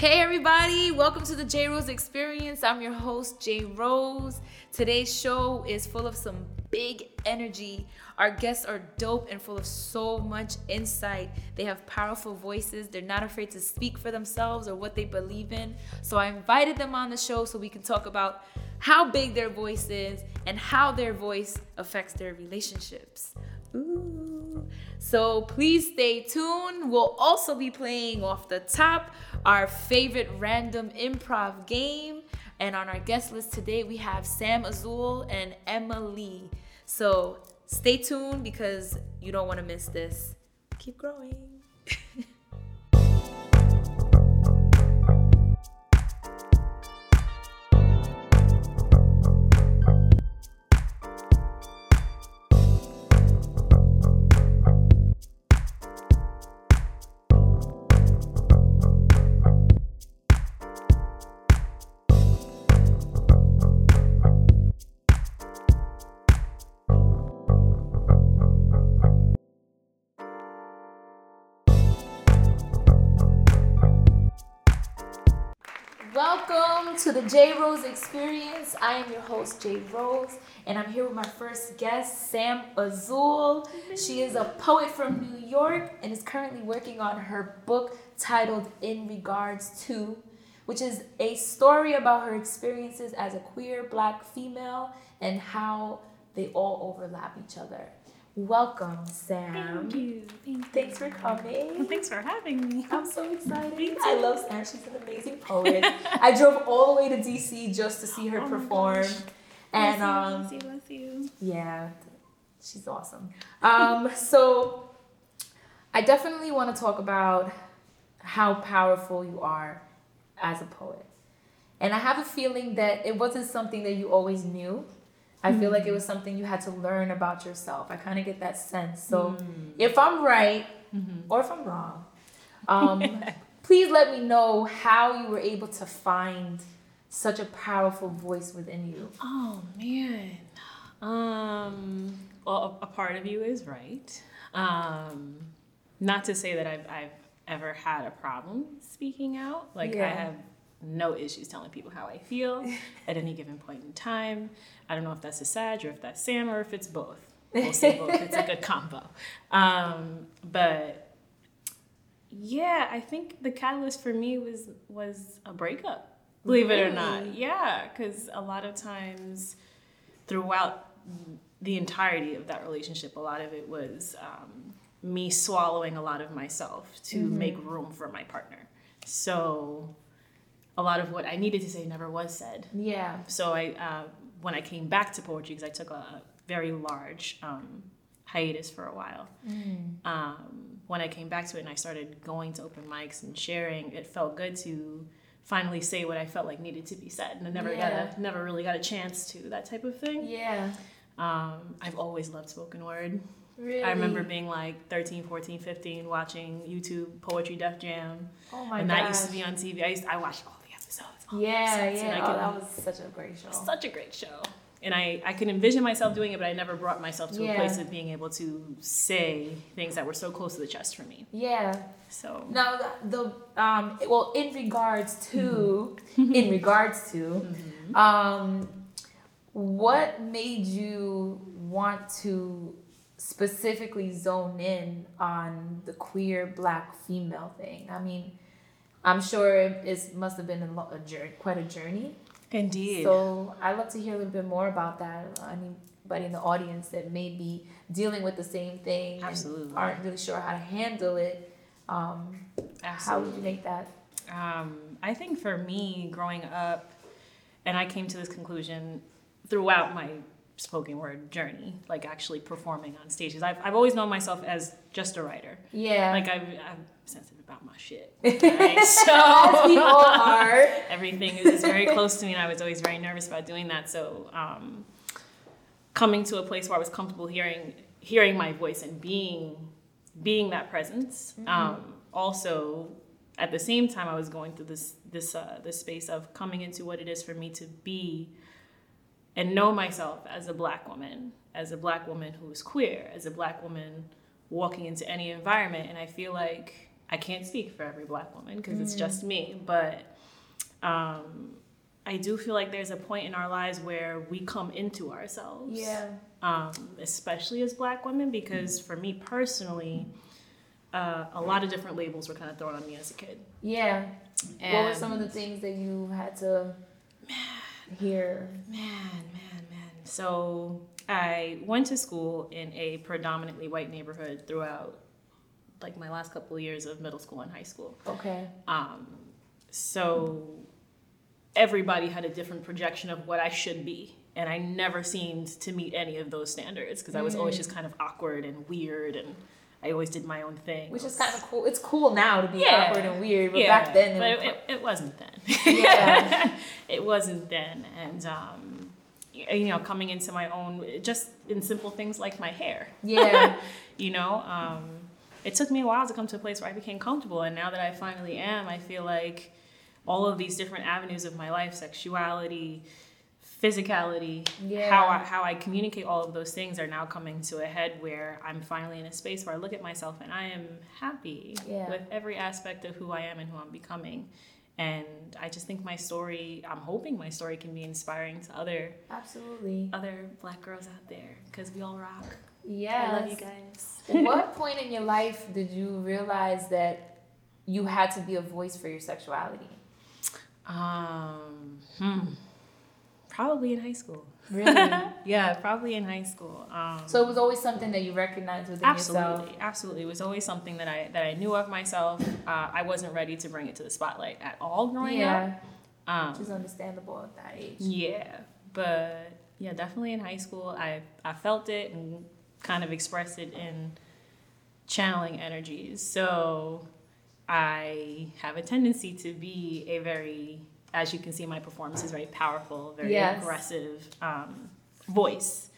Hey everybody, welcome to the J Rose Experience. I'm your host, J Rose. Today's show is full of some big energy. Our guests are dope and full of so much insight. They have powerful voices. They're not afraid to speak for themselves or what they believe in. So I invited them on the show so we can talk about how big their voice is and how their voice affects their relationships. Ooh. So please stay tuned. We'll also be playing off the top our favorite random improv game. And on our guest list today, we have Sam Azule and Emma Lee. So stay tuned because you don't want to miss this. Keep growing. J Rose Experience. I am your host, J Rose, and I'm here with my first guest, Sam Azule. She is a poet from New York and is currently working on her book titled In Regards to, which is a story about her experiences as a queer black female and how they all overlap each other. Welcome, Sam. Thank you. Thank Thanks for coming. Thanks for having me. I'm so excited. I love Sam. She's an amazing poet. I drove all the way to DC just to see her Oh perform. And bless um you, bless you, bless you. yeah, she's awesome. Um so I definitely want to talk about how powerful you are as a poet. And I have a feeling that it wasn't something that you always knew. I feel like it was something you had to learn about yourself. I kind of get that sense. So if I'm right or if I'm wrong, um, please let me know how you were able to find such a powerful voice within you. Oh man. Um. Well, a, a part of you is right. Um. Not to say that I've I've ever had a problem speaking out. Like I have no issues telling people how I feel at any given point in time. I don't know if that's a Sag or if that's Sam or if it's both. We'll say both. It's a good combo. Um, but yeah, I think the catalyst for me was was a breakup. Believe it or not, yeah, because a lot of times throughout the entirety of that relationship, a lot of it was um, me swallowing a lot of myself to make room for my partner. So a lot of what I needed to say never was said. Yeah. So I, uh, when I came back to poetry, because I took a very large um, hiatus for a while. Um, when I came back to it and I started going to open mics and sharing, it felt good to finally say what I felt like needed to be said, and I never Yeah. got a, never really got a chance to that type of thing. Yeah. Um, I've always loved spoken word. Really. I remember being like 13, 14, 15, watching YouTube Poetry Def Jam, Oh my and that used to be on TV. I used I watched all. All Yeah, and yeah. I Oh, could- that was such a great show. such a great show. And I, I could envision myself doing it, but I never brought myself to Yeah. a place of being able to say things that were so close to the chest for me. Yeah. So Now the, the um well in regards to in regards to um what made you want to specifically zone in on the queer black female thing? I mean, I'm sure it must have been a, lo- a journey, quite a journey. indeed. So I'd love to hear a little bit more about that. Anybody in the audience that may be dealing with the same thing Absolutely. and aren't really sure how to handle it. Um, how would you make that? Um, I think for me, growing up, and I came to this conclusion throughout my spoken word journey, like actually performing on stages. I've, I've always known myself as just a writer. Yeah. Like I've, I'm sensitive about my shit. Right? So As we all are. everything is very close to me and i was always very nervous about doing that so um, coming to a place where i was comfortable hearing hearing my voice and being being that presence um, also at the same time i was going through this this uh, this space of coming into what it is for me to be and know myself as a black woman as a black woman who is queer as a black woman walking into any environment and i feel like I can't speak for every black woman because it's just me, but um, I do feel like there's a point in our lives where we come into ourselves. Yeah. Um, especially as black women, because for me personally, uh, a lot of different labels were kind of thrown on me as a kid. Yeah. And what were some of the things that you had to hear? Man, man, man. So I went to school in a predominantly white neighborhood throughout like my last couple of years of middle school and high school. Okay. Um, so everybody had a different projection of what I should be. And I never seemed to meet any of those standards because I was always just kind of awkward and weird and I always did my own thing. Which is kind of cool. It's cool now to be Yeah. awkward and weird, but yeah, back then, but it, it, it, wasn't then. Yeah. it wasn't then, and um, you know, coming into my own, just in simple things like my hair. yeah, You know, um, it took me a while to come to a place where I became comfortable, and now that I finally am, I feel like all of these different avenues of my life, sexuality, physicality, Yeah. how I, how I communicate all of those things are now coming to a head where I'm finally in a space where I look at myself and I am happy Yeah. with every aspect of who I am and who I'm becoming. And I just think my story, I'm hoping my story can be inspiring to other absolutely. other black girls out there because we all rock. Yeah. I love you guys. what point in your life did you realize that you had to be a voice for your sexuality? Um, hmm. Probably in high school. Really? Yeah, probably in high school. Um, so it was always something that you recognized within absolutely, yourself. absolutely, absolutely. it was always something that I that I knew of myself. Uh, I wasn't ready to bring it to the spotlight at all growing up. Yeah, up. which is Um, understandable at that age. yeah, but yeah, definitely in high school, I I felt it and kind of expressed it in channeling energies. So I have a tendency to be a very, as you can see, my performance is very powerful, very Yes. aggressive um, voice.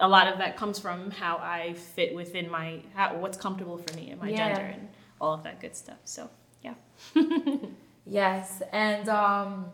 A lot of that comes from how I fit within my, how, what's comfortable for me and my Yeah. gender and all of that good stuff. So yeah. Yes, and um,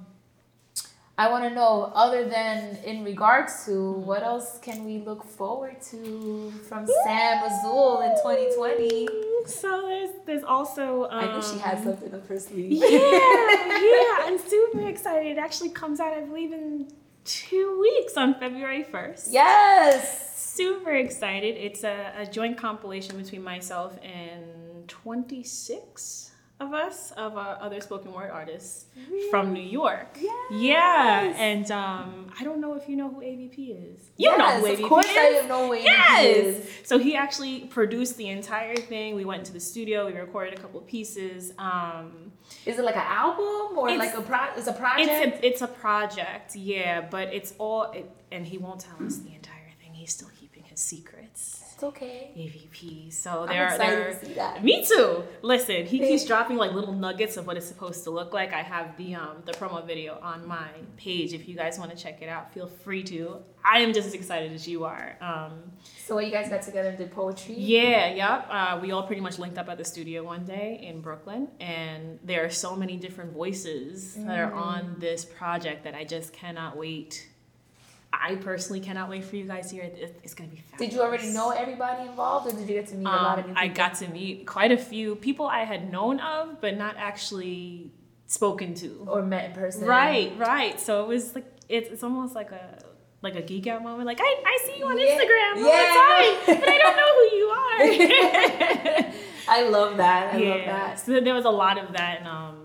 I want to know, other than in regards to, what else can we look forward to from Sam Azule in 2020? So there's there's also um, I knew she had something up her sleeve. Yeah, yeah, I'm super excited. It actually comes out, I believe, in two weeks on February 1st. Yes. Super excited. It's a, a joint compilation between myself and 26 of us, of uh, other spoken word artists from New York. Yes. Yeah, and um, I don't know if you know who AVP is. You know who AVP of course is. I know who AVP Yes. is. So he actually produced the entire thing. We went to the studio. We recorded a couple of pieces. Um, Is it like an album or like a pro? It's a project. it's a, it's a project, yeah, but it's all. It, and he won't tell us the entire thing. He's still keeping his secrets. It's okay. AVP. So I'm there are excited there. to see that. Me too. Listen, he keeps dropping like little nuggets of what it's supposed to look like. I have the um the promo video on my page. If you guys want to check it out, feel free to. I am just as excited as you are. Um, So you guys got together and did poetry? yeah, yep. Uh, we all pretty much linked up at the studio one day in Brooklyn, and there are so many different voices that are on this project that I just cannot wait. I personally cannot wait for you guys here. It's gonna be fabulous. Did you already know everybody involved, or did you get to meet a lot of new Um, I got to meet quite a few people I had known of, but not actually spoken to. or met in person. Right, right. So it was like it's, it's almost like a like a geek out moment. Like I, I see you on Yeah. Instagram all Yeah, the time, but I don't know who you are. I love that. I yeah. love that. So there was a lot of that, and um,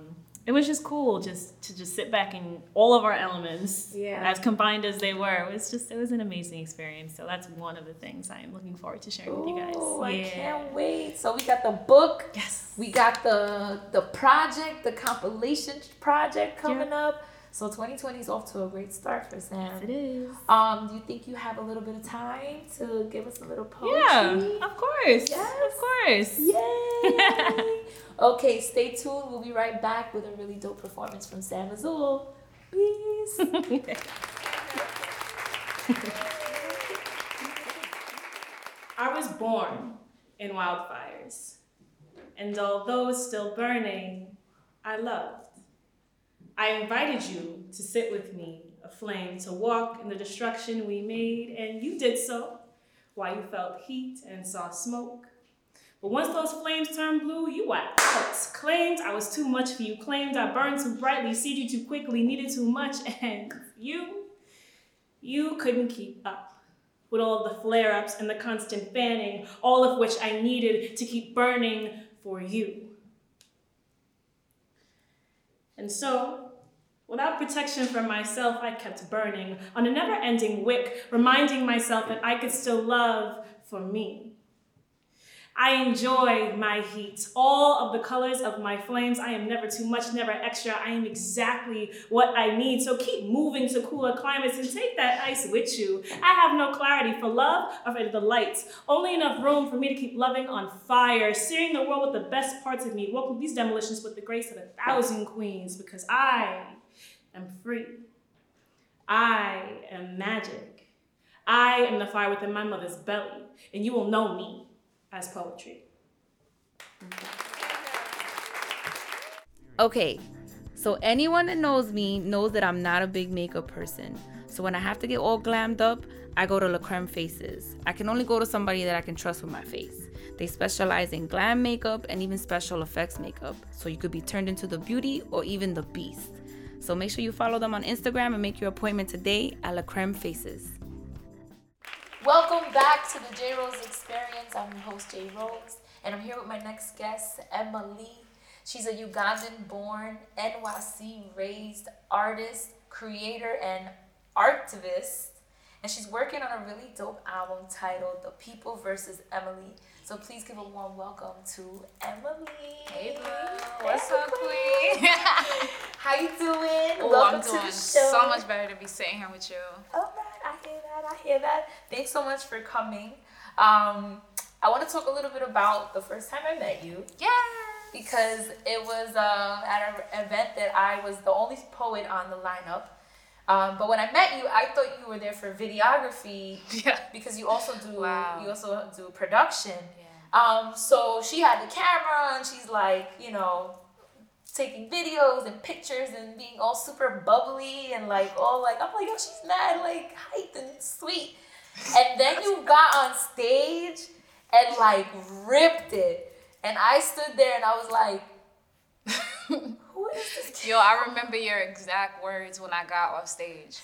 it was just cool just to just sit back in all of our elements, Yeah. as combined as they were. It was just it was an amazing experience. So that's one of the things I am looking forward to sharing with you guys. I Yeah. can't wait. So we got the book. Yes. We got the the project, the compilation project coming up. So 2020 is off to a great start for Sam. It is. Um, do you think you have a little bit of time to give us a little poetry? Yeah, of course. Yes. Of course. Yay! okay, stay tuned. We'll be right back with a really dope performance from Sam Azule. Peace. I was born in wildfires, and although still burning, I loved. I invited you to sit with me, a flame to walk in the destruction we made, and you did so while you felt heat and saw smoke. But once those flames turned blue, you were out. Claimed I was too much for you. Claimed I burned too brightly, seed you too quickly, needed too much, and you, you couldn't keep up. With all of the flare ups and the constant fanning, all of which I needed to keep burning for you. And so, without protection from myself, I kept burning on a never ending wick, reminding myself that I could still love for me. I enjoy my heat, all of the colors of my flames. I am never too much, never extra. I am exactly what I need. So keep moving to cooler climates and take that ice with you. I have no clarity for love or for the lights. Only enough room for me to keep loving on fire, searing the world with the best parts of me. Welcome these demolitions with the grace of a thousand queens because I am free. I am magic. I am the fire within my mother's belly, and you will know me as poetry. Okay, so anyone that knows me knows that I'm not a big makeup person. So when I have to get all glammed up, I go to La Creme Faces. I can only go to somebody that I can trust with my face. They specialize in glam makeup and even special effects makeup. So you could be turned into the beauty or even the beast. So make sure you follow them on Instagram and make your appointment today at La Creme Faces. Welcome back to the J Rose Experience. I'm your host, J Rose, and I'm here with my next guest, Emma Lee. She's a Ugandan born, NYC raised artist, creator, and artivist. And she's working on a really dope album titled The People versus Emma Lee. So please give a warm welcome to Emma Lee. Hey, boo. What's up, Queen? How you doing? Oh, welcome I'm doing so much better to be sitting here with you. Oh, I hear that. I hear that. Thanks so much for coming. Um, I want to talk a little bit about the first time I met you. Yeah. Because it was um, at an event that I was the only poet on the lineup. Um, but when I met you, I thought you were there for videography. Yeah. Because you also do wow. you also do production. Um, so she had the camera and she's like, you know, taking videos and pictures and being all super bubbly and like all like I'm like, oh she's mad like hyped and sweet. And then you got on stage and like ripped it. And I stood there and I was like, who is this kid? Yo, I remember your exact words when I got off stage.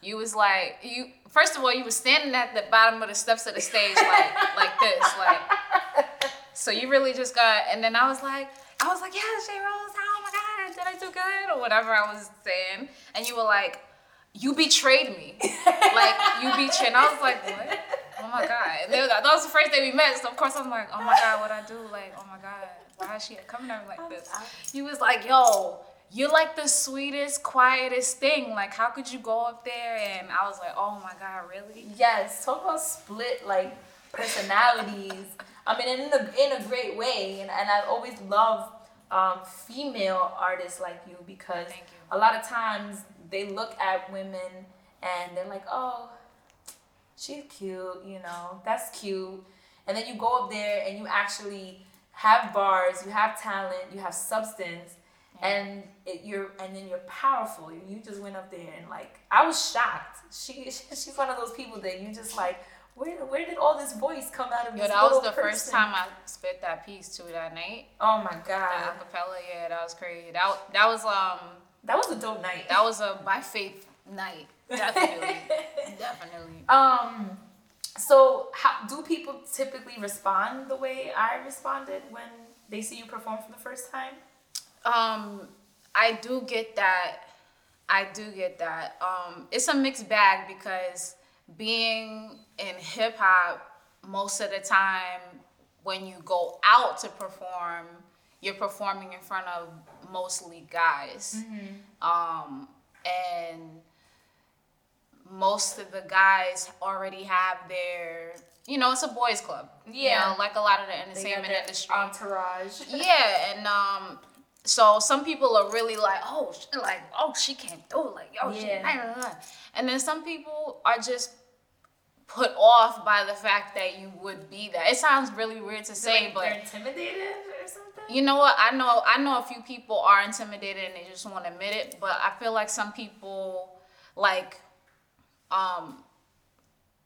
You was like you first of all you was standing at the bottom of the steps of the stage like like this so you really just got and then I was like I was like, yeah, J Rose, oh my God, did I do good? Or whatever I was saying. And you were like, you betrayed me. like, you betrayed. And I was like, what? Oh my God. And that was the first day we met. So, of course, I'm like, oh my God, what I do? Like, oh my God, why is she coming at me like this? He was like, yo, you're like the sweetest, quietest thing. Like, how could you go up there? And I was like, oh my God, really? Yes. Talk about split, like, personalities. I mean, in a in a great way, and, and I always love um, female artists like you because you. a lot of times they look at women and they're like, oh, she's cute, you know, that's cute, and then you go up there and you actually have bars, you have talent, you have substance. And it, you're and then you're powerful. You, you just went up there and like I was shocked. She she's one of those people that you just like where where did all this voice come out of Yo, this that was the person? first time I spit that piece too that night. Oh my god. The acapella, yeah, that was crazy. That that was um that was a dope night. That was a by faith night. Definitely. Definitely. Um so how do people typically respond the way I responded when they see you perform for the first time? Um I do get that. I do get that. Um it's a mixed bag because being in hip hop, most of the time when you go out to perform, you're performing in front of mostly guys. Mm-hmm. Um, and most of the guys already have their you know, it's a boys club. Yeah. You know, like a lot of the entertainment industry. Entourage. yeah, and um so some people are really like, oh, like, oh, she can't do it. Like, oh, yeah. she, and then some people are just put off by the fact that you would be that. It sounds really weird to say, like but they're intimidated or something. You know what? I know I know a few people are intimidated and they just won't admit it, but I feel like some people like um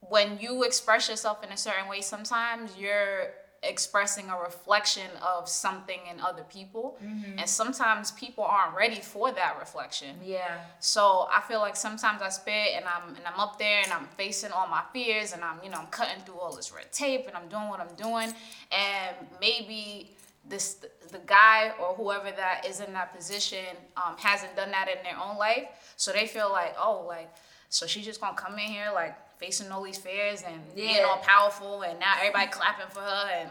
when you express yourself in a certain way, sometimes you're expressing a reflection of something in other people. And sometimes people aren't ready for that reflection. Yeah. so I feel like sometimes I spit and I'm and I'm up there and I'm facing all my fears and I'm you know I'm cutting through all this red tape and I'm doing what I'm doing. And maybe this the guy or whoever that is in that position um, hasn't done that in their own life. So they feel like oh like so she's just gonna come in here like facing all these fears and being all powerful and now everybody clapping for her and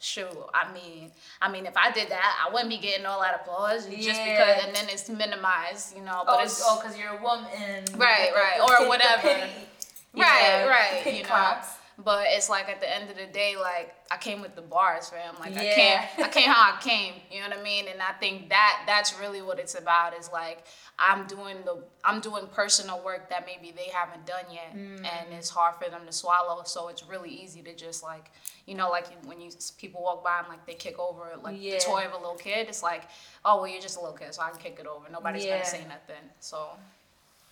shoot I mean I mean if I did that I wouldn't be getting all that applause just because and then it's minimized you know but Oh, it's oh, because you're a woman. Right, right, or whatever. pity- Right, yeah, right, the you know. Claps. But it's like at the end of the day, like I came with the bars, fam. Like I Yeah. came, I came how I came. You know what I mean? And I think that that's really what it's about. Is like I'm doing the, I'm doing personal work that maybe they haven't done yet, Mm. and it's hard for them to swallow. So it's really easy to just like, you know, like when you people walk by and like they kick over like Yeah. the toy of a little kid. It's like, oh well, you're just a little kid, so I can kick it over. Nobody's Yeah. gonna say nothing. So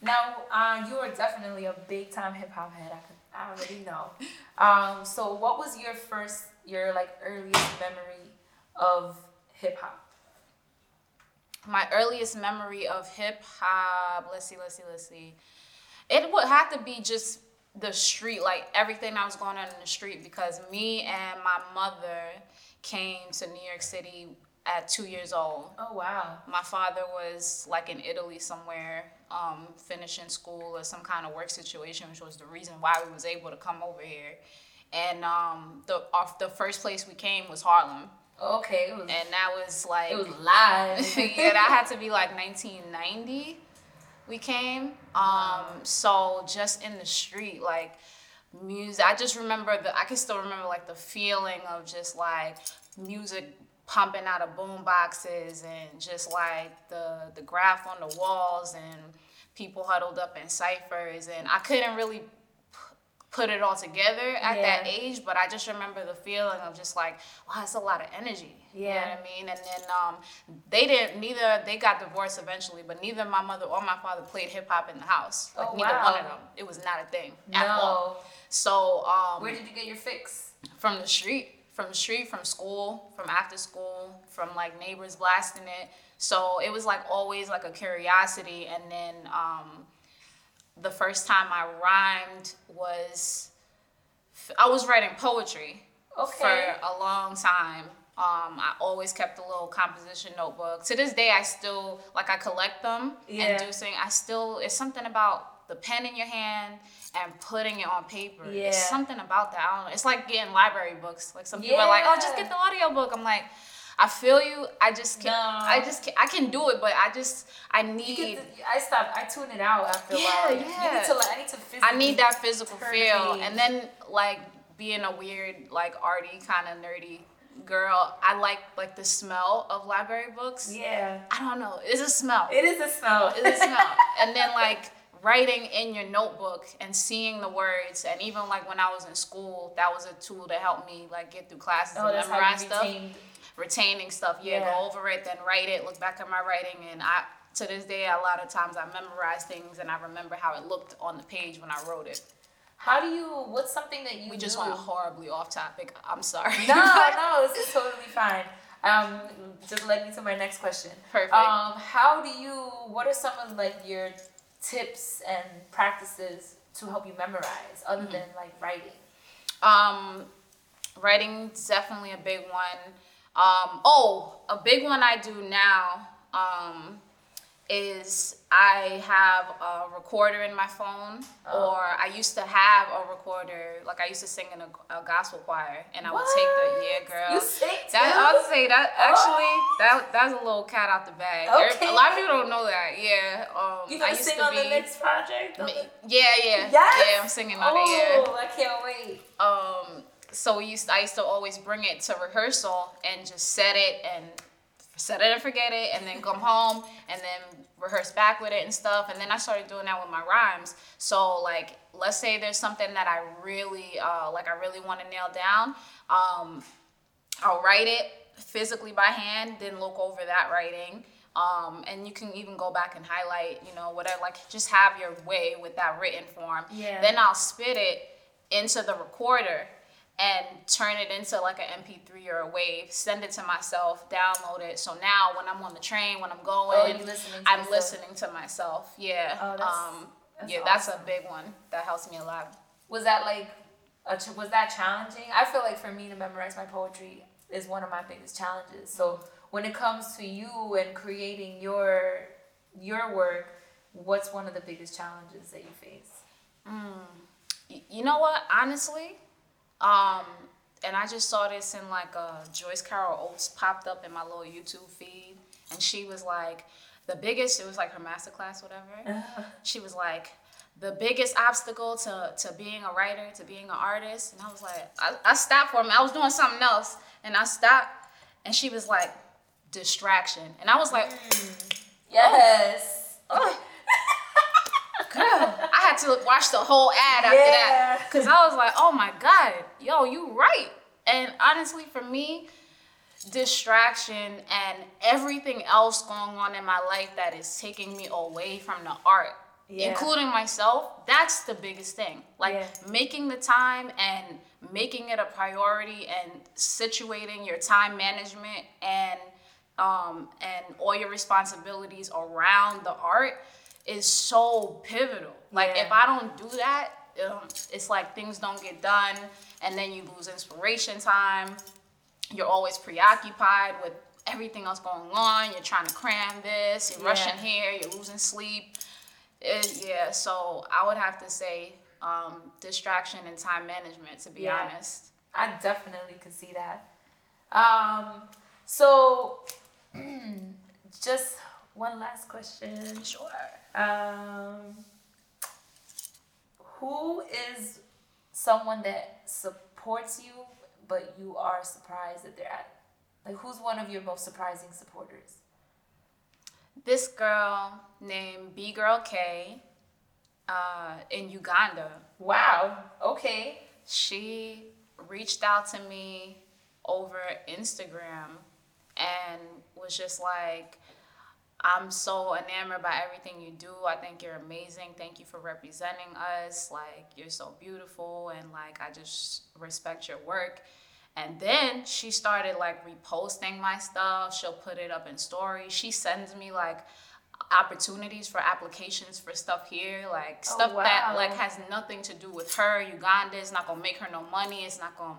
Now, uh, you are definitely a big time hip hop head. I could, I already know. Um, so what was your first, your like earliest memory of hip hop? my earliest memory of hip hop, let's see, let's see, let's see. It would have to be just the street, like everything that was going on in the street, because me and my mother came to New York City at two years old. Oh wow. My father was like in Italy somewhere, um, finishing school or some kind of work situation, which was the reason why we was able to come over here. And um, the off the first place we came was Harlem, Okay, was. and that was like it was live. yeah, that had to be like 1990. We came. Um, so just in the street, like music. I just remember the. I can still remember like the feeling of just like music pumping out of boom boxes and just like the the graph on the walls and people huddled up in ciphers and I couldn't really p- put it all together at that age, but I just remember the feeling of just like, wow, it's a lot of energy. You know Yeah. what I mean? And then um, they didn't, neither, they got divorced eventually, but neither my mother or my father played hip hop in the house. Like, Oh, neither wow. one of them. It was not a thing at all. no. So, um, Where did you get your fix? from the street, from the street, from school, from after school, from like neighbors blasting it. So it was like always like a curiosity. And then um, the first time I rhymed was I was writing poetry Okay. for a long time. Um, I always kept a little composition notebook. To this day, I still like I collect them Yeah. and do sing. I still it's something about the pen in your hand and putting it on paper. Yeah. It's something about that. I don't know. It's like getting library books. Like some people are like, oh, just get the audio book. I'm like, I feel you. I just can. No. I just can't, I can do it, but I just I need. the, I stopped. I tune it out after a Yeah, while. You yeah. need to like. I need to physically. I need that physical feel. And then like being a weird, like arty kind of nerdy girl, I like like the smell of library books. Yeah. I don't know. It's a smell. It is a smell. It's a smell. and then like writing in your notebook and seeing the words and even like when I was in school, that was a tool to help me like get through classes oh, and memorize stuff retained. retaining stuff. Yeah, Yeah. go over it, then write it, look back at my writing, and I to this day a lot of times I memorize things and I remember how it looked on the page when I wrote it. How do you? What's something that you? We just do? went horribly off topic. I'm sorry. No, no, this is totally fine. Um, just led me to my next question. Perfect. Um, how do you? What are some of like your tips and practices to help you memorize, other Mm-hmm. than like writing? Um, writing's definitely a big one. Um, oh, a big one I do now um, is I have a recorder in my phone, Oh. or I used to have a recorder. Like I used to sing in a, a gospel choir, and I would take the What? yeah, girl. You sing That too? I'll say that actually Oh. that that's a little cat out the bag. Okay. A lot of people don't know that. Yeah. Um, You I gonna used sing to on be. the next project? The- yeah, yeah, Yes? yeah. I'm singing on it. Yeah Oh, I can't wait. um so we used I used to always bring it to rehearsal and just set it and set it and forget it and then come home and then rehearse back with it and stuff and then I started doing that with my rhymes so like let's say there's something that I really uh like I really want to nail down um I'll write it physically by hand then look over that writing um, and you can even go back and highlight, you know, whatever, like just have your way with that written form. Yeah. Then I'll spit it into the recorder and turn it into like an MP3 or a wave, send it to myself, download it. So now when I'm on the train, when I'm going, Oh, listening I'm yourself. listening to myself. Yeah. Oh, that's- um, that's yeah, that's a big one. That helps me a lot. Was that like, a ch- was that challenging? I feel like for me to memorize my poetry is one of my biggest challenges. So when it comes to you and creating your your work, what's one of the biggest challenges that you face? Y- You know what? Honestly, um, and I just saw this in like uh, Joyce Carol Oates popped up in my little YouTube feed, and she was like, the biggest. It was like her masterclass, whatever. She was like, the biggest obstacle to to being a writer, to being an artist, and I was like, I, I stopped for a minute. I was doing something else, and I stopped, and she was like, distraction, and I was like, Yes. Girl, I had to watch the whole ad after that because I was like, oh my god, yo, you right. And honestly, for me, distraction and everything else going on in my life that is taking me away from the art, Yeah. including myself, that's the biggest thing. Like Yeah. making the time and making it a priority and situating your time management and um, and all your responsibilities around the art is so pivotal. Like Yeah. if I don't do that, um, it's like things don't get done, and then you lose inspiration time. You're always preoccupied with everything else going on. You're trying to cram this. You're rushing here. You're losing sleep. It- yeah, so I would have to say um, distraction and time management. To be Yeah. honest. I definitely could see that. Um, so just one last question. Sure. Um, who is someone that supports you, but you are surprised that they're at? Like, who's one of your most surprising supporters? this girl named B Girl K uh, in Uganda. Wow. Okay. She reached out to me over Instagram and was just like, I'm so enamored by everything you do. I think you're amazing. Thank you for representing us. Like, you're so beautiful and like, I just respect your work. And then she started like reposting my stuff. She'll put it up in stories. She sends me like opportunities for applications for stuff here, like Oh, stuff that like has nothing to do with her. Uganda is not gonna make her no money. It's not gonna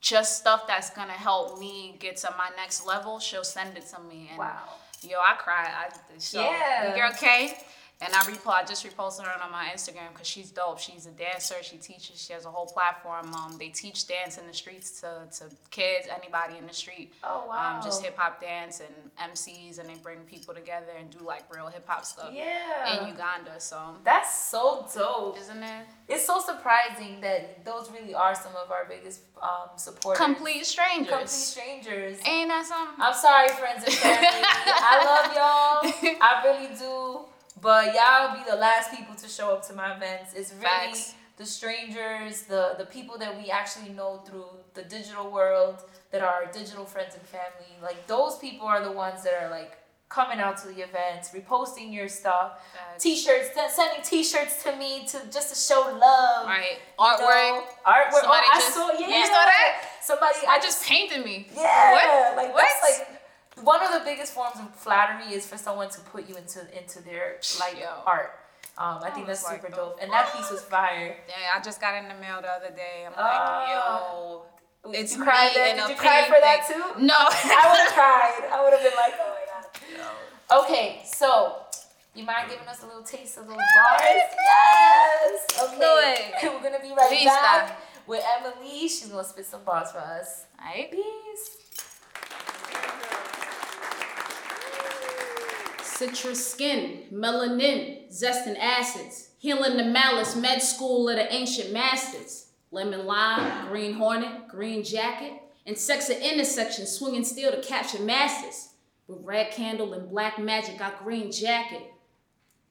just stuff that's gonna help me get to my next level. She'll send it to me, and Wow. Yo, I cried. I so Yeah. girl K, and I reply. I just reposted her on my Instagram because she's dope. She's a dancer. She teaches. She has a whole platform. Um, they teach dance in the streets to to kids, anybody in the street. Oh, wow. Um, just hip hop dance and MCs, and they bring people together and do like real hip hop stuff Yeah. in Uganda. So That's so dope. isn't it? It's so surprising that those really are some of our biggest um, supporters. Complete strangers. Complete strangers. Ain't that something? I'm sorry, friends and family. I love y'all. I really do. But y'all be the last people to show up to my events. It's really Facts. the strangers, the the people that we actually know through the digital world that are our digital friends and family. Like those people are the ones that are like coming out to the events, reposting your stuff, Facts. t-shirts, sending t-shirts to me to just to show love. Right. Artwork. know? artwork. Oh, Somebody oh, just- I saw. Yeah, you saw that? Somebody. I just painted me. Yeah, What? like What? like one of the biggest forms of flattery is for someone to put you into into their like Yo. art. Um, I think that's super dope, and that piece was fire. Yeah, I just got in the mail the other day. I'm Oh. like, yo, it's you cry me that? Did you cry for that too? No. I would have cried. I would have been like, oh my god. Okay, so you mind giving us a little taste of those bars? Yes. Okay. Do it. We're gonna be right back with Emma Lee. She's gonna spit some bars for us. Right? Peace. Citrus skin, melanin, zest and acids, healing the malice, med school of the ancient masters. Lemon lime, green hornet, green jacket, and sex at intersection, swinging steel to capture masters. With red candle and black magic, our green jacket.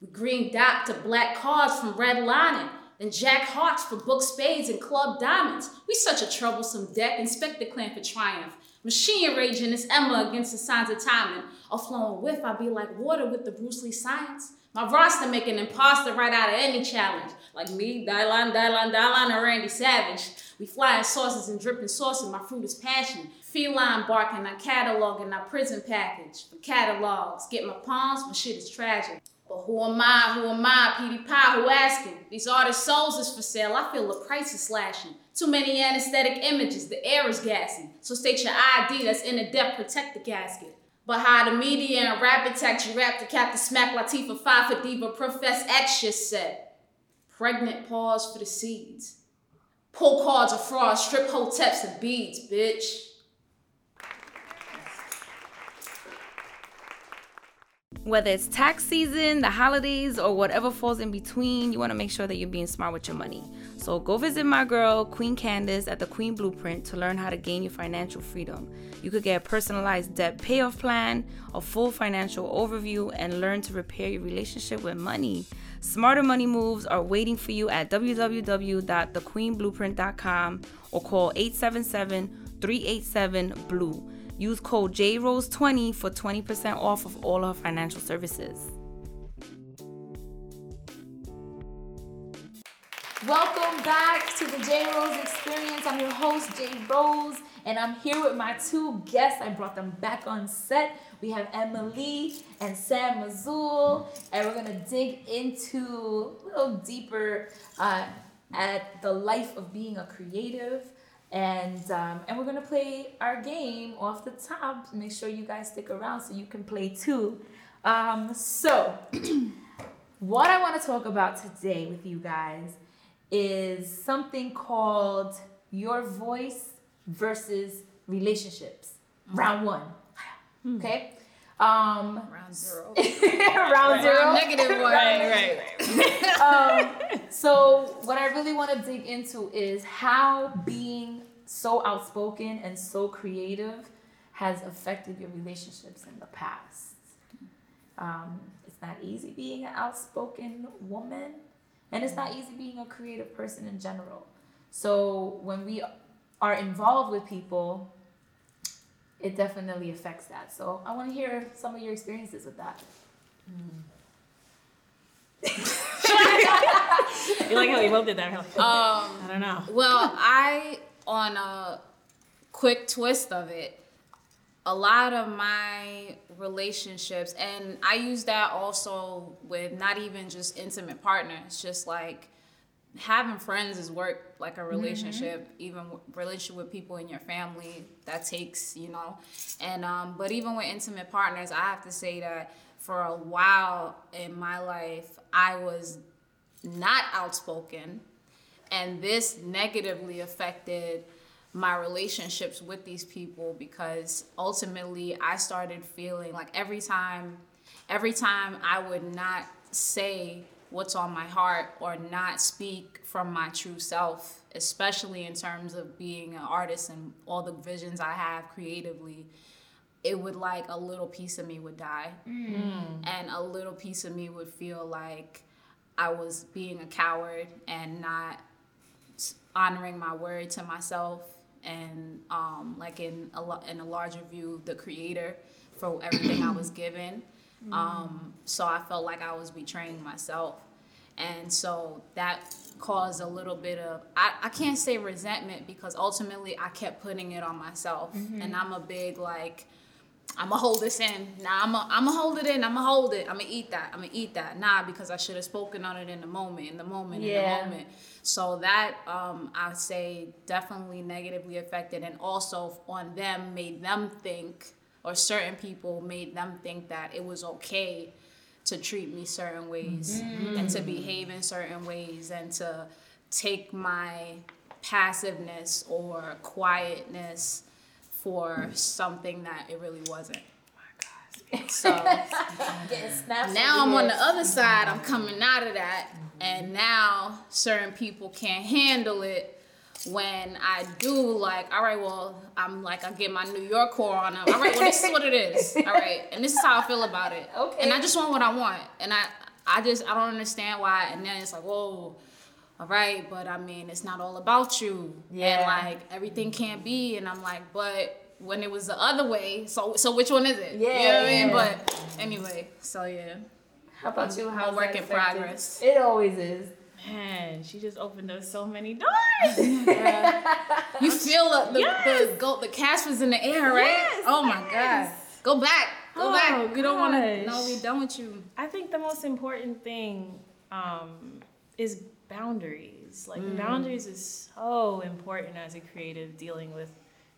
With green dot to black cards from red lining. Then jack hearts for book spades and club diamonds. We such a troublesome deck, inspect the clan for triumph. Machine raging, it's Emma against the signs of timing. A flowing whiff, I be like water with the Bruce Lee science. My roster make an imposter right out of any challenge. Like me, Dylan, Dylan, Dylan, and Randy Savage. We flying sauces and dripping sauces, my fruit is passion. Feline barking, I catalog and prison package. For catalogs, get my palms, my shit is tragic. But who am I? Who am I? PD Pie, who asking? These artist souls is for sale. I feel the price is slashing. Too many anesthetic images, the air is gassy, So state your ID that's in a depth, protect the gasket. But how the media and rapid text, you rap the Captain Smack Latifah, five for diva, profess X just said. Pregnant pause for the seeds. Pull cards of fraud, strip hoteps and beads, bitch. Whether it's tax season, the holidays, or whatever falls in between, you want to make sure that you're being smart with your money. So go visit my girl, Queen Candace, at the Queen Blueprint to learn how to gain your financial freedom. You could get a personalized debt payoff plan, a full financial overview, and learn to repair your relationship with money. Smarter money moves are waiting for you at www.thequeenblueprint.com or call 877 387 BLUE. Use code JROSE20 for 20% off of all our financial services. Welcome back to the J Rose Experience. I'm your host, J Rose, and I'm here with my two guests. I brought them back on set. We have Emma Lee and Sam Azule, and we're gonna dig into a little deeper uh, at the life of being a creative and um, and we're gonna play our game off the top. Make sure you guys stick around so you can play too. Um, so, what I want to talk about today with you guys is something called your voice versus relationships. Round one. Okay. Um, Round zero. round zero. Round negative one. Right, right. um, so what I really want to dig into is how being so outspoken and so creative has affected your relationships in the past. Um, it's not easy being an outspoken woman, and it's not easy being a creative person in general. So when we are involved with people, it definitely affects that. So I want to hear some of your experiences with that. You like how we both did that? Like, Um, I don't know. Well, I on a quick twist of it, a lot of my relationships, and I use that also with not even just intimate partners, just like having friends is work like a relationship even relationship with people in your family that takes you know. And um but even with intimate partners i have to say that for a while in my life i was not outspoken and this negatively affected my relationships with these people because ultimately I started feeling like every time every time I would not say what's on my heart or not speak from my true self especially in terms of being an artist and all the visions I have creatively it would like a little piece of me would die. Mm. And a little piece of me would feel like I was being a coward and not honoring my word to myself and um, like in a in a larger view the creator for everything I was given. Um, so I felt like I was betraying myself, and so that caused a little bit of I, I can't say resentment because ultimately I kept putting it on myself, and I'm a big like. I'ma hold this in. Nah, I'ma I'ma hold it in. I'ma hold it. I'ma eat that. I'ma eat that. Nah, because I should have spoken on it in the moment, in the moment, Yeah. in the moment. So that um, I say definitely negatively affected, and also on them made them think, or certain people made them think that it was okay to treat me certain ways and to behave in certain ways and to take my passiveness or quietness for something that it really wasn't. So Getting snaps now I'm on the other side. I'm coming out of that, and now certain people can't handle it when I do. Like, all right, well, I'm like, I get my New York core on them. All right, well, this is what it is. All right, and this is how I feel about it. Okay. And I just want what I want, and I, I just, I don't understand why. And then it's like, whoa. All right, but I mean, it's not all about you. Yeah. And like everything can't be. And I'm like, but when it was the other way. So so which one is it? Yeah. you know Yeah, what I mean. yeah. But anyway, so yeah. How about you? I'm How's work that in affected? progress. It always is. Man, she just opened up so many doors. You feel the the, Yes. the go the cast was in the air, right? Yes, oh my yes. god. Go back. Go Oh, back. We don't want to. No, we done with you. I think the most important thing um, is boundaries. Like boundaries is so important as a creative dealing with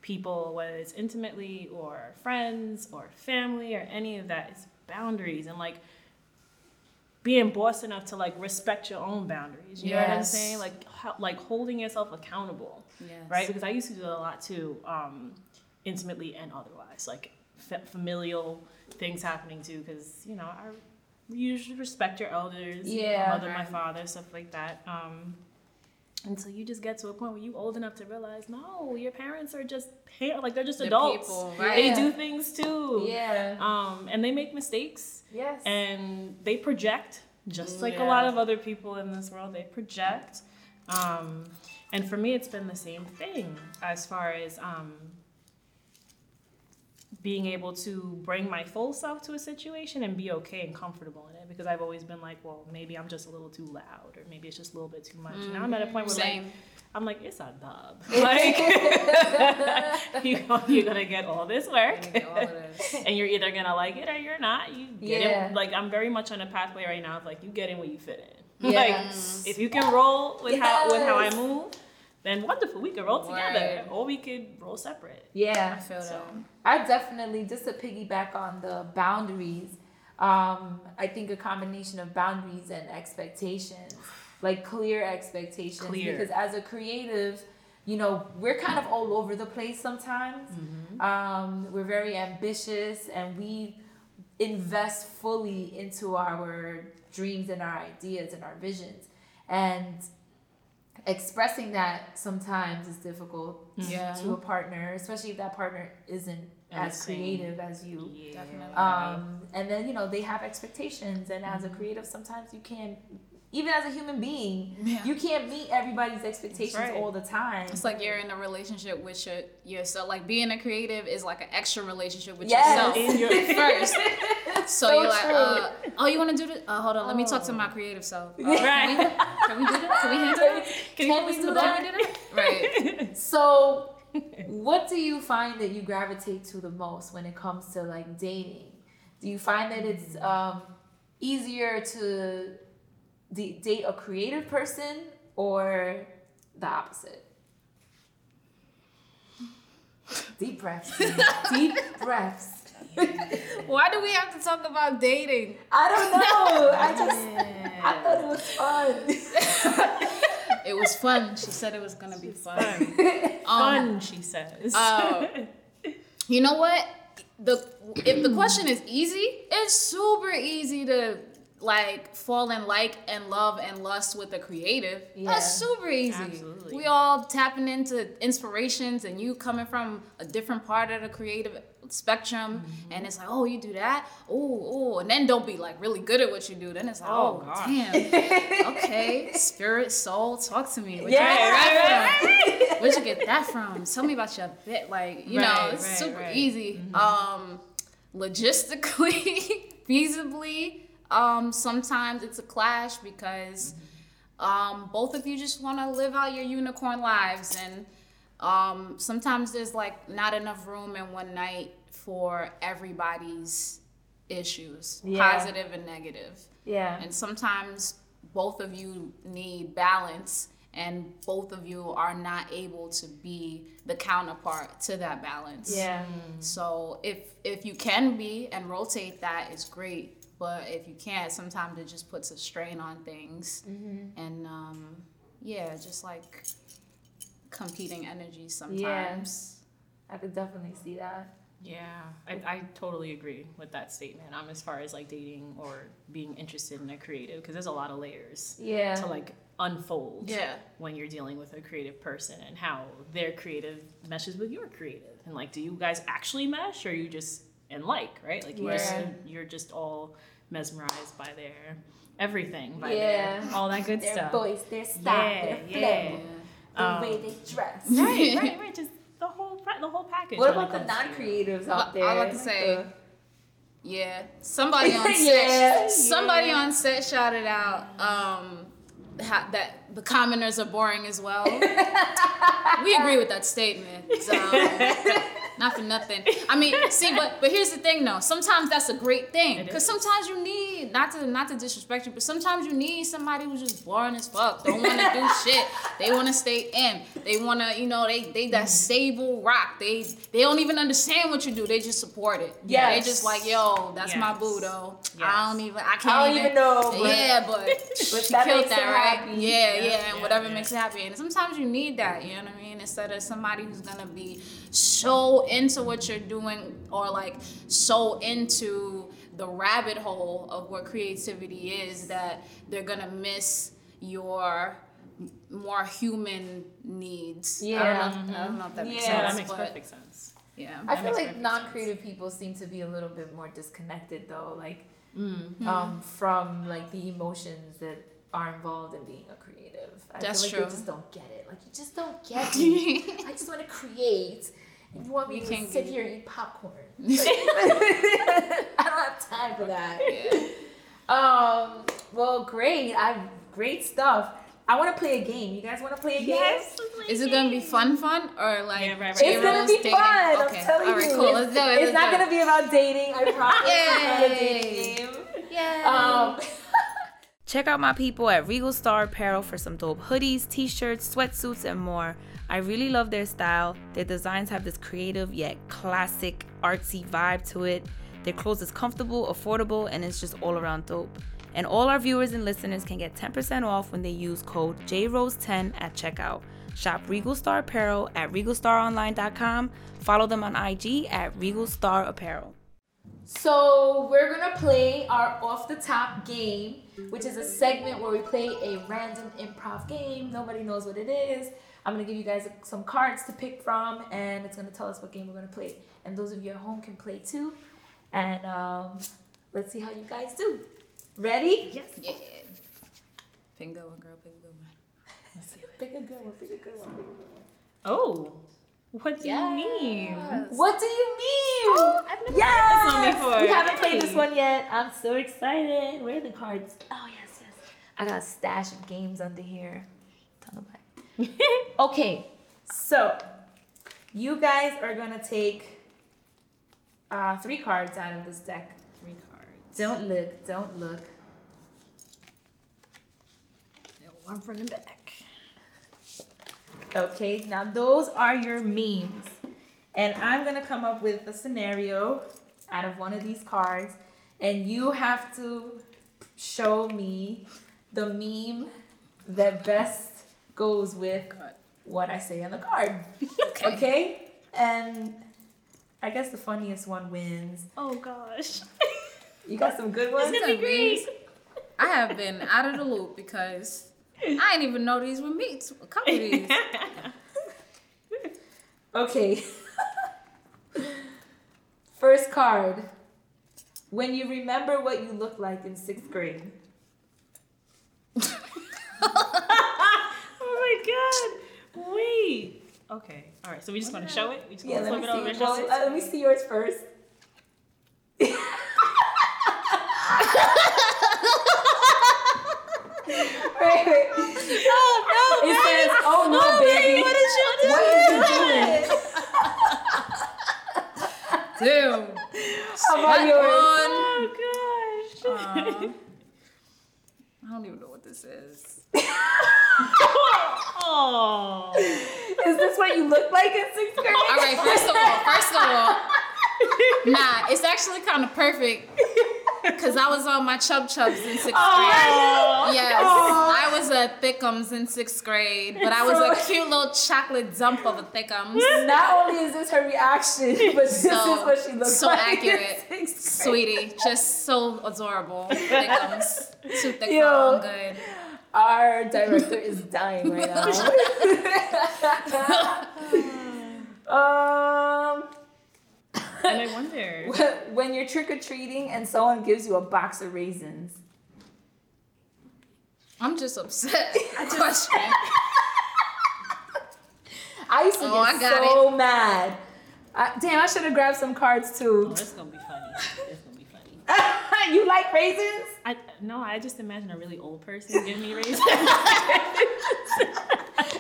people, whether it's intimately or friends or family or any of that. It's boundaries and like being boss enough to like respect your own boundaries. You know what I'm saying? Like how, like holding yourself accountable Yes. right? Because I used to do a lot too, um, intimately and otherwise, like fa- familial things happening too. Because you know, I you should respect your elders, Yeah. my mother, my father, stuff like that. Um, until you just get to a point where you old enough to realize, no, your parents are just like they're just They're adults. people, right? They Yeah. do things too. Yeah. Um, and they make mistakes yes. and they project just like a lot of other people in this world they project um, and for me it's been the same thing as far as um, being able to bring my full self to a situation and be okay and comfortable in it because i've always been like well maybe i'm just a little too loud or maybe it's just a little bit too much now i'm at a point where like i'm like it's a dub like you, you're gonna get all this work All and you're either gonna like it or you're not. You get Yeah. in. Like I'm very much on a pathway right now of like you get in where you fit in. Yes. Like if you can roll with how with how I move, then wonderful. We could roll together, Right. or we could roll separate. yeah. I feel So that. I definitely just to piggyback on the boundaries. Um, I think a combination of boundaries and expectations, like clear expectations, Clear. because as a creative, you know, we're kind of all over the place sometimes. Um, we're very ambitious and we invest fully into our dreams and our ideas and our visions, and expressing that sometimes is difficult Yeah. to a partner, especially if that partner isn't And as the same. creative as you. Yeah. Definitely. Um, and then you know they have expectations, and as a creative, sometimes you can't, even as a human being, Yeah. you can't meet everybody's expectations right. all the time. It's like you're in a relationship with your yourself. Like being a creative is like an extra relationship with Yes. yourself In your- first. So, So you're like, uh, oh, you want to do this? Uh, hold on, let me talk to my creative self. Uh, Right. Can we do that? Can we handle that? Can Can we do the that? book? We do that? Right. So, what do you find that you gravitate to the most when it comes to like dating? Do you find that it's um, easier to d- date a creative person or the opposite? Deep breaths. Deep breaths. Why do we have to talk about dating? I don't know. I just I thought it was fun. It was fun. She said it was gonna be fun. Um, Fun, she says. uh, you know what? The if the question is easy, it's super easy to like fall in like and love and lust with a creative. Yeah. That's super easy. Absolutely. We all tapping into inspirations and you coming from a different part of the creative spectrum and it's like, oh, you do that? Oh, oh, and then don't be like really good at what you do. Then it's like, Oh, oh, damn. okay, spirit, soul, talk to me. Where'd you Yeah, get that right, from? Where'd you get that from? Tell me about your bit. Like, you know, it's right, super right. easy. Um, logistically, feasibly, um, sometimes it's a clash because um, both of you just want to live out your unicorn lives, and um, sometimes there's like not enough room in one night for everybody's issues, Yeah. positive and negative. Yeah. And sometimes both of you need balance and both of you are not able to be the counterpart to that balance. Yeah. So if if you can be and rotate that is great. But if you can't, sometimes it just puts a strain on things. And um, yeah, just like competing energies sometimes. I could definitely see that. Yeah, I, I totally agree with that statement. Um, as far as like dating or being interested in a creative, because there's a lot of layers Yeah. to like unfold. Yeah. When you're dealing with a creative person and how their creative meshes with your creative, and like, do you guys actually mesh, or you just and like, right? Like, you just, you're just all mesmerized by their everything, by Yeah. their all that good their stuff. voice, their style, Yeah, their flow, yeah. the Um, way they dress. right, right, right. Just the whole, the whole package. What about the non-creatives out there? I was about to say, the- Yeah, somebody on set. Yeah, somebody yeah. on set shouted out um, ha- that the commoners are boring as well. we agree with that statement. Um, not for nothing. I mean, see, but but here's the thing, though. Sometimes that's a great thing because sometimes you need not to not to disrespect you, but sometimes you need somebody who's just boring as fuck. Don't want to do shit. They want to stay in. They want to, you know, they they that mm-hmm. stable rock. They they don't even understand what you do. They just support it. Yeah, they just like, yo, that's my boo though. I don't even. I can't I don't even know, but- yeah, but but she that killed that, right? happy. Yeah, Yeah, yeah, and whatever yeah. makes you happy. And sometimes you need that, you know what I mean? Instead of somebody who's gonna be so into what you're doing or like so into the rabbit hole of what creativity is that they're gonna miss your more human needs. I Yeah. don't know, I don't know if that makes Yeah, Yeah, that makes but perfect sense. Yeah. I That feel like non-creative people seem to be a little bit more disconnected though, like Mm-hmm. um, from like the emotions that are involved in being a creative. I That's feel like true. they just don't get it. Like you just don't get me. I just want to create. And you want me You to can't sit here and eat popcorn? I don't have time for that. yeah. Um. Well, great. I great stuff. I want to play a game. You guys want to play a game? Yes. Is it gonna be fun, fun, or like Yeah, right, right. It's gonna be dating? fun. Okay. I'm telling All right, you. cool. It's, Let's do it. it's Let's not do gonna be about dating. I promise. It's not a Yay. dating game. Yeah. Um. Check out my people at Regal Star Apparel for some dope hoodies, t shirts, sweatsuits, and more. I really love their style. Their designs have this creative yet classic artsy vibe to it. Their clothes is comfortable, affordable, and it's just all around dope. And all our viewers and listeners can get 10% off when they use code JRose10 at checkout. Shop Regal Star Apparel at regalstaronline.com. Follow them on IG at Regal Star Apparel. So we're gonna play our off the top game, which is a segment where we play a random improv game. Nobody knows what it is. I'm gonna give you guys some cards to pick from, and it's gonna tell us what game we're gonna play. And those of you at home can play too. And um, let's see how you guys do. Ready? Yes. Yeah. Pick a good one, girl. Pick a good one. Pick a good one. Pick a good one. Pick a good one. Oh, what do you mean? What do you mean? Oh, I've never yes! played this one before. We haven't played this one yet. I'm so excited. Where are the cards? Oh yes, yes. I got a stash of games under here. Ton of back. Okay, so you guys are gonna take uh, three cards out of this deck. Three cards. Don't look. Don't look. One from the back. Okay, now those are your memes. And I'm gonna come up with a scenario out of one of these cards, and you have to show me the meme that best goes with what I say on the card. Okay? And I guess the funniest one wins. Oh gosh. You got some good ones? It's gonna be great. I have been out of the loop because I didn't even know these were meats. A couple of these. Okay. First card. When you remember what you looked like in sixth grade. Oh my god. Okay. All right. So we just want to show it. We just Yeah, want to let flip me it over. see. Well, uh, let me see yours first. wait, wait. No, no. It says, "Oh no, baby, what did you do? what is you doing?" Dude. How about yours? Oh gosh. Uh, I don't even know what this is. Oh. Is this what you look like in sixth grade? All right, first of all, first of all, nah, it's actually kind of perfect because I was on my chub chubs in sixth grade. Oh. Yes, I was a thickums in sixth grade, but I was a cute little chocolate dump of a thickums. Not only is this her reaction, but this So- is what she looks so like. accurate. Sixth grade. Sweetie, just so adorable. Thickums. Too thick for Yo. all good. Our director is dying right now. um, And I wonder. when you're trick or treating and someone gives you a box of raisins. I'm just upset. Question. I used to Oh, get I got so mad I, damn, I should have grabbed some cards Oh, too. it's gonna be funny. It's gonna be funny. you like raisins? I no, I just imagine a really old person giving me raisins.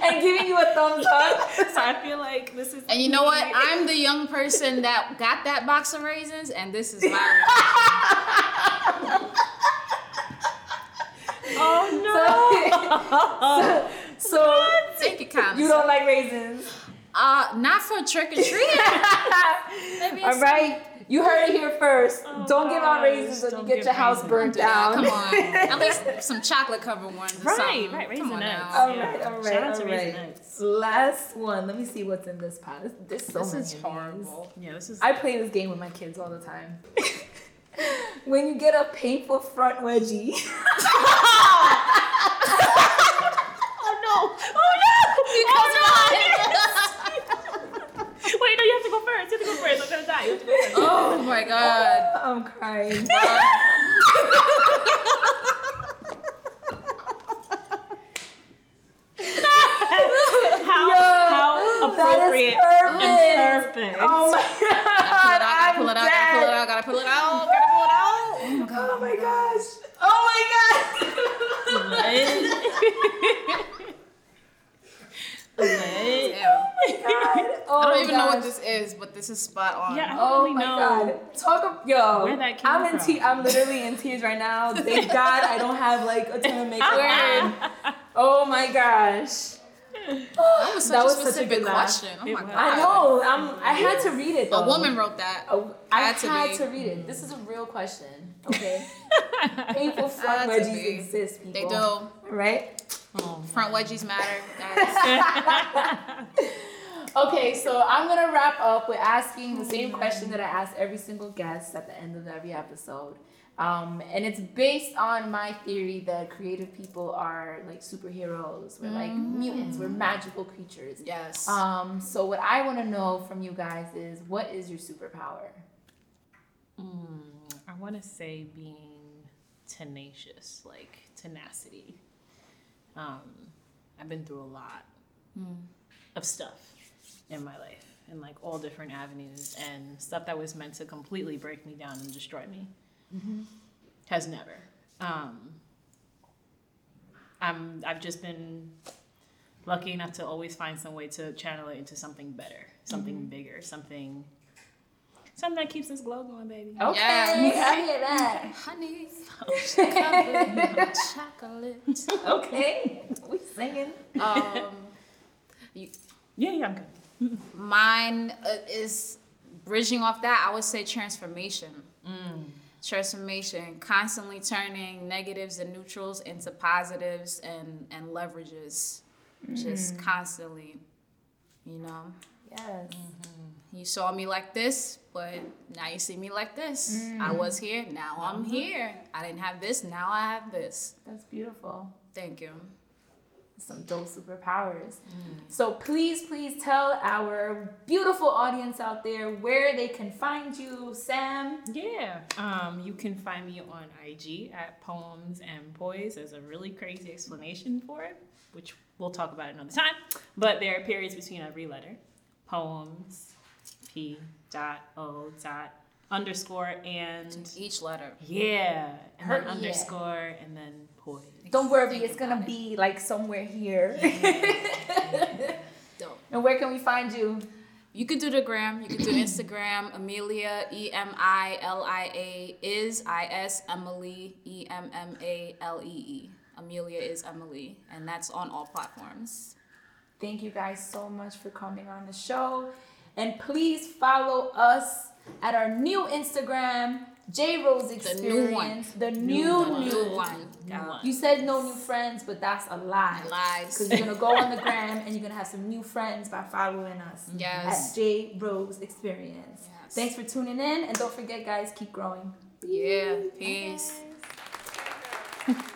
And giving you a thumbs up. so I feel like this is. And you know what? I'm the young person that got that box of raisins, and this is my. Oh no. so, so Thank you, kind you don't like raisins. Uh, not for trick or treat. Maybe All it's- right. You heard it here first. Oh, don't give out raisins when you don't get your house raisins. burnt down. come on. At least some chocolate covered ones. Or Right, something. right, Come on Raisin now. Nuts. All Yeah. right, all right, Shout out to all Raisin right. Nuts. Last one. Let me see what's in this pot. There's so This many is of these. horrible. Yeah, this is. I play this game with my kids all the time. when you get a painful front wedgie. oh no! Oh no! Oh, Wait, no, you have to go first. You have to go first. I'm gonna die. You have to go first. Oh my god. I'm crying. How, how that is appropriate perfect. and perfect. Oh my god. Gotta pull it out, gotta pull it I'm out, gotta pull it out, gotta pull it out, gotta pull it out. dead. Oh my gosh. Oh my god. What? Damn. Oh I don't even know what gosh. this is, but this is spot on. Yeah, I don't Oh really my know. god! Talk of yo. Where that came I'm in from. te- I'm literally in tears right now. Thank God I don't have like a ton of makeup on. Oh my gosh! That was such That a was such a specific good laugh. question. Oh my god. I know. I'm. I had to read it. Though. A woman wrote that. Oh, I Had had, to to, read it. This is a real question. Okay. Painful Had front wedgies be. exist, people. They do. Right? Oh, Front wedgies matter, guys. Okay, so I'm gonna wrap up with asking the same question that I ask every single guest at the end of every episode. Um, and it's based on my theory that creative people are like superheroes, we're like mutants, we're magical creatures. Yes. Um, so what I want to know from you guys is what is your superpower? Mm, I want to say being tenacious, like tenacity. Um, I've been through a lot of stuff in my life, in like all different avenues, and stuff that was meant to completely break me down and destroy me has never. Um, I'm. I've just been lucky enough to always find some way to channel it into something better, something bigger, something. Something that keeps this glow going, baby. Okay, Yes. I hear that. Honey, chocolate, chocolate. Okay, we singing. Um, Yeah, yeah, I'm good. Mine uh, is bridging off that. I would say transformation. Mm. Transformation, constantly turning negatives and neutrals into positives and and leverages, just mm-hmm. constantly. You know, Yes. Mm-hmm. you saw me like this, but now you see me like this. I mm. was here, now I'm mm-hmm. here. I didn't have this, now I have this. That's beautiful. Thank you. Some dope superpowers. So please, please tell our beautiful audience out there where they can find you, Sam. Yeah. Um, you can find me on IG at Poems and Poise. There's a really crazy explanation for it, which we'll talk about another time. But there are periods between every letter. Poems, P dot O dot underscore and Each letter. yeah, and Her- then yeah. underscore and then poise. Don't worry, it's gonna it. be like somewhere here. Dope. and where can we find you? You could do the gram. You could do Instagram. Emilia E M I L I A is I S Emmalee E M M A L E E. Emilia is Emmalee, and that's on all platforms. Thank you guys so much for coming on the show. And please follow us at our new Instagram, J Rose Experience. new one. The new, new, new one. New one. You said no new friends, but that's a lie. Lies. Because you're gonna go on the gram and you're gonna have some new friends by following us Yes. at J Rose Experience. Yes. Thanks for tuning in, and don't forget, guys, keep growing. Yeah. Peace.